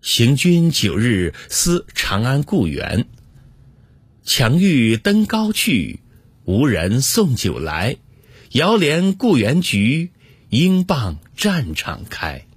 行军九日思长安故园。强欲登高去无人送酒来。遥怜故园菊应傍战场开。